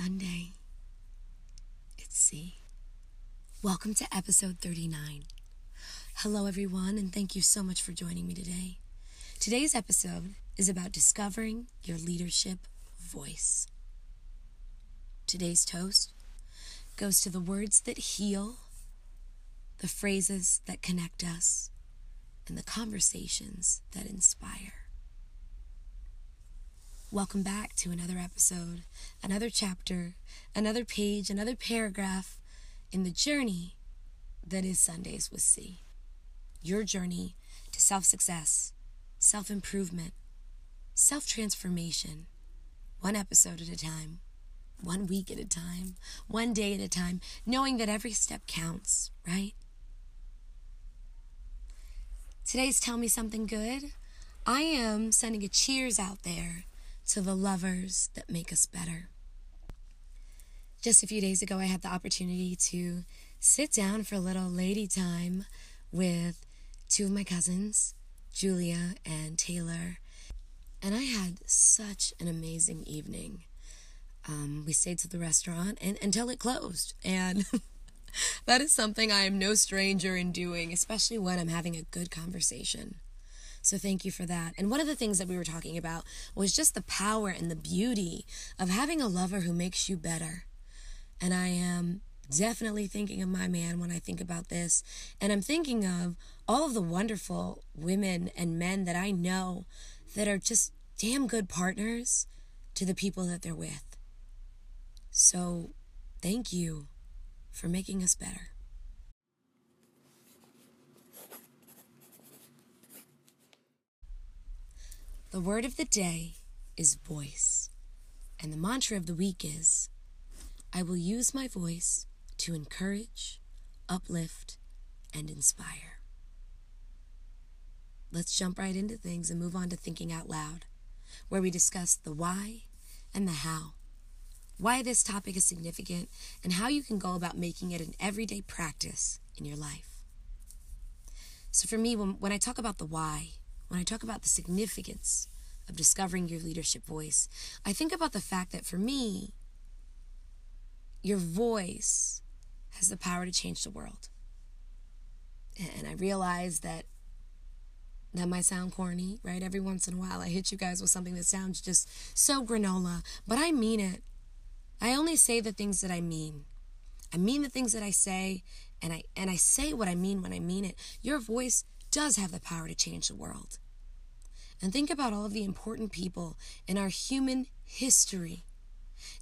Sunday. It's C. Welcome to episode 39. Hello, everyone, and thank you so much for joining me today. Today's episode is about discovering your leadership voice. Today's toast goes to the words that heal, the phrases that connect us, and the conversations that inspire. Welcome back to another episode, another chapter, another page, another paragraph in the journey that is Sundays with C. Your journey to self success, self improvement, self transformation, one episode at a time, one week at a time, one day at a time, knowing that every step counts, right? Today's Tell Me Something Good. I am sending a cheers out there to the lovers that make us better. Just a few days ago, I had the opportunity to sit down for a little lady time with two of my cousins, Julia and Taylor, and I had such an amazing evening. Um, we stayed to the restaurant and, until it closed, and that is something I am no stranger in doing, especially when I'm having a good conversation. So thank you for that. And one of the things that we were talking about was just the power and the beauty of having a lover who makes you better. And I am definitely thinking of my man when I think about this. And I'm thinking of all of the wonderful women and men that I know that are just damn good partners to the people that they're with. So thank you for making us better. The word of the day is voice, and the mantra of the week is I will use my voice to encourage, uplift, and inspire. Let's jump right into things and move on to thinking out loud, where we discuss the why and the how. Why this topic is significant and how you can go about making it an everyday practice in your life. So, for me, when, when I talk about the why, when I talk about the significance of discovering your leadership voice, I think about the fact that for me, your voice has the power to change the world. And I realize that that might sound corny, right? Every once in a while, I hit you guys with something that sounds just so granola, but I mean it. I only say the things that I mean. I mean the things that I say, and I and I say what I mean when I mean it. Your voice does have the power to change the world. And think about all of the important people in our human history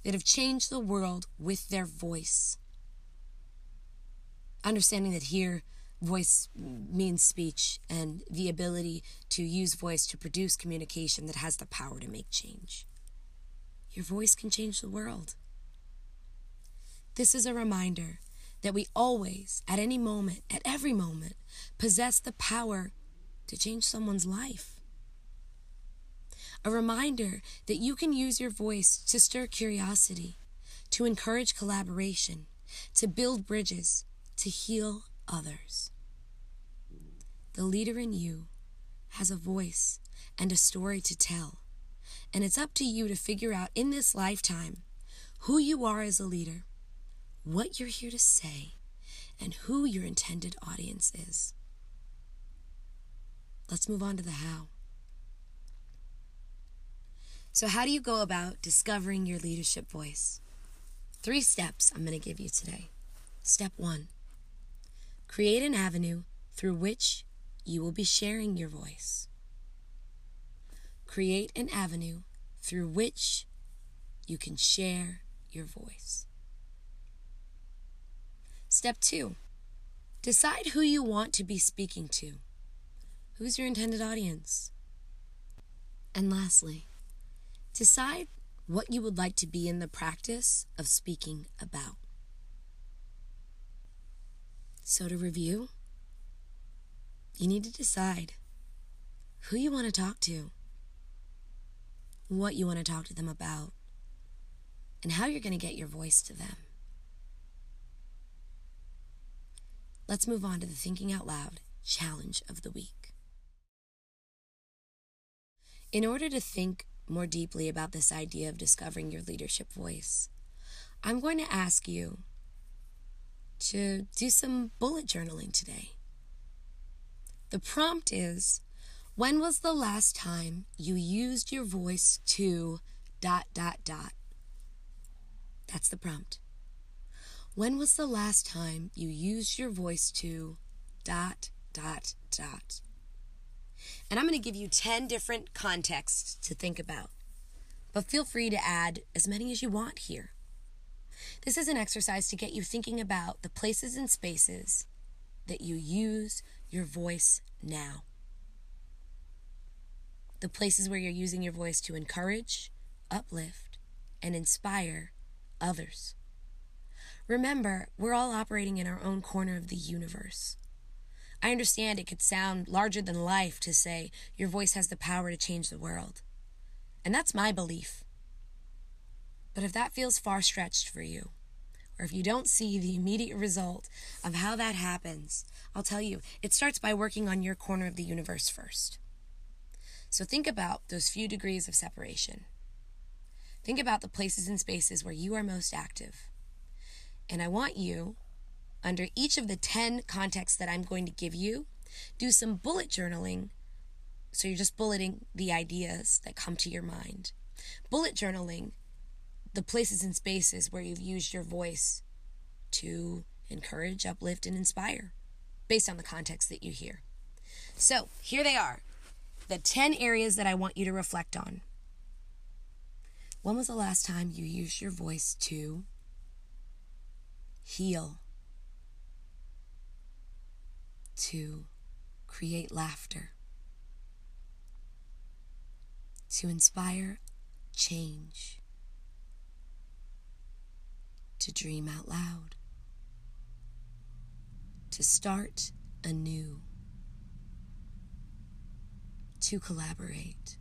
that have changed the world with their voice. Understanding that here, voice means speech and the ability to use voice to produce communication that has the power to make change. Your voice can change the world. This is a reminder that we always, at any moment, at every moment, possess the power to change someone's life. A reminder that you can use your voice to stir curiosity, to encourage collaboration, to build bridges, to heal others. The leader in you has a voice and a story to tell, and it's up to you to figure out in this lifetime who you are as a leader, what you're here to say, and who your intended audience is. Let's move on to the how. So, how do you go about discovering your leadership voice? Three steps I'm going to give you today. Step one create an avenue through which you will be sharing your voice. Create an avenue through which you can share your voice. Step two decide who you want to be speaking to. Who's your intended audience? And lastly, decide what you would like to be in the practice of speaking about. So, to review, you need to decide who you want to talk to, what you want to talk to them about, and how you're going to get your voice to them. Let's move on to the Thinking Out Loud challenge of the week. In order to think more deeply about this idea of discovering your leadership voice, I'm going to ask you to do some bullet journaling today. The prompt is When was the last time you used your voice to dot, dot, dot? That's the prompt. When was the last time you used your voice to dot, dot, dot? And I'm going to give you 10 different contexts to think about. But feel free to add as many as you want here. This is an exercise to get you thinking about the places and spaces that you use your voice now. The places where you're using your voice to encourage, uplift, and inspire others. Remember, we're all operating in our own corner of the universe. I understand it could sound larger than life to say your voice has the power to change the world. And that's my belief. But if that feels far stretched for you, or if you don't see the immediate result of how that happens, I'll tell you, it starts by working on your corner of the universe first. So think about those few degrees of separation. Think about the places and spaces where you are most active. And I want you, under each of the 10 contexts that I'm going to give you, do some bullet journaling. So you're just bulleting the ideas that come to your mind. Bullet journaling the places and spaces where you've used your voice to encourage, uplift, and inspire based on the context that you hear. So here they are the 10 areas that I want you to reflect on. When was the last time you used your voice to heal, to create laughter, to inspire change? to dream out loud, to start anew, to collaborate,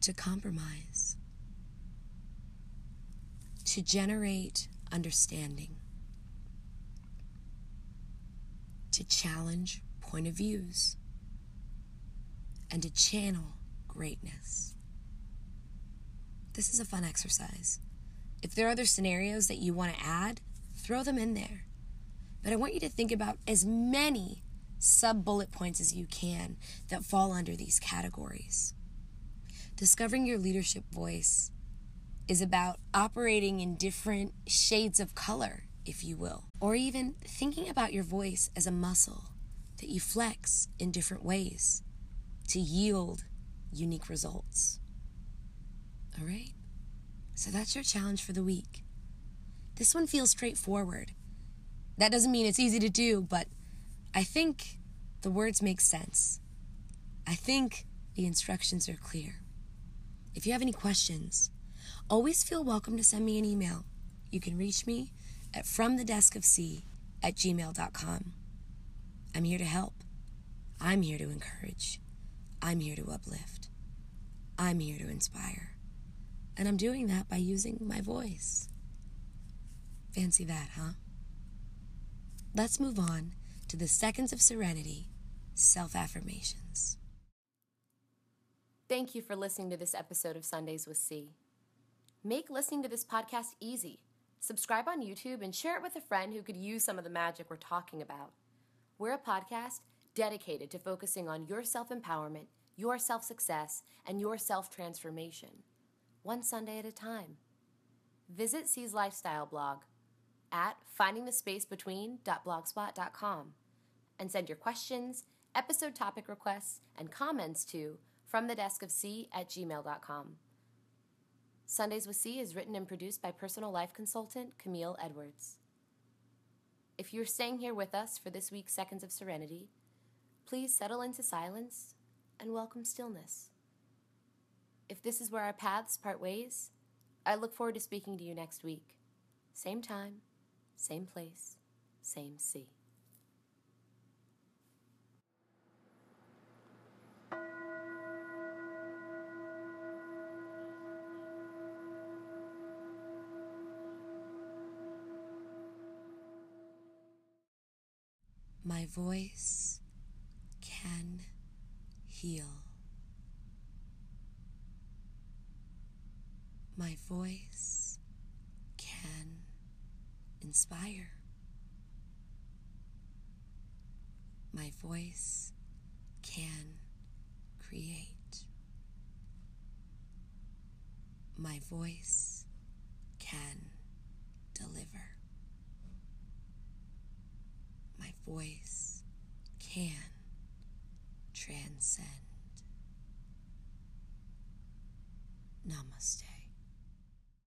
to compromise, to generate understanding, to challenge point of views, and to channel greatness. This is a fun exercise. If there are other scenarios that you want to add, throw them in there. But I want you to think about as many sub bullet points as you can that fall under these categories. Discovering your leadership voice is about operating in different shades of color, if you will, or even thinking about your voice as a muscle that you flex in different ways to yield unique results. All right? So that's your challenge for the week. This one feels straightforward. That doesn't mean it's easy to do, but I think the words make sense. I think the instructions are clear. If you have any questions, always feel welcome to send me an email. You can reach me at fromthedeskofc at gmail.com. I'm here to help. I'm here to encourage. I'm here to uplift. I'm here to inspire. And I'm doing that by using my voice. Fancy that, huh? Let's move on to the Seconds of Serenity self affirmations. Thank you for listening to this episode of Sundays with C. Make listening to this podcast easy. Subscribe on YouTube and share it with a friend who could use some of the magic we're talking about. We're a podcast dedicated to focusing on your self empowerment, your self success, and your self transformation one Sunday at a time. Visit C's lifestyle blog at findingthespacebetween.blogspot.com and send your questions, episode topic requests, and comments to fromthedeskofc at gmail.com. Sundays with C is written and produced by personal life consultant Camille Edwards. If you're staying here with us for this week's Seconds of Serenity, please settle into silence and welcome stillness. If this is where our paths part ways, I look forward to speaking to you next week. Same time, same place, same sea. My voice can heal. My voice can inspire. My voice can create. My voice can deliver. My voice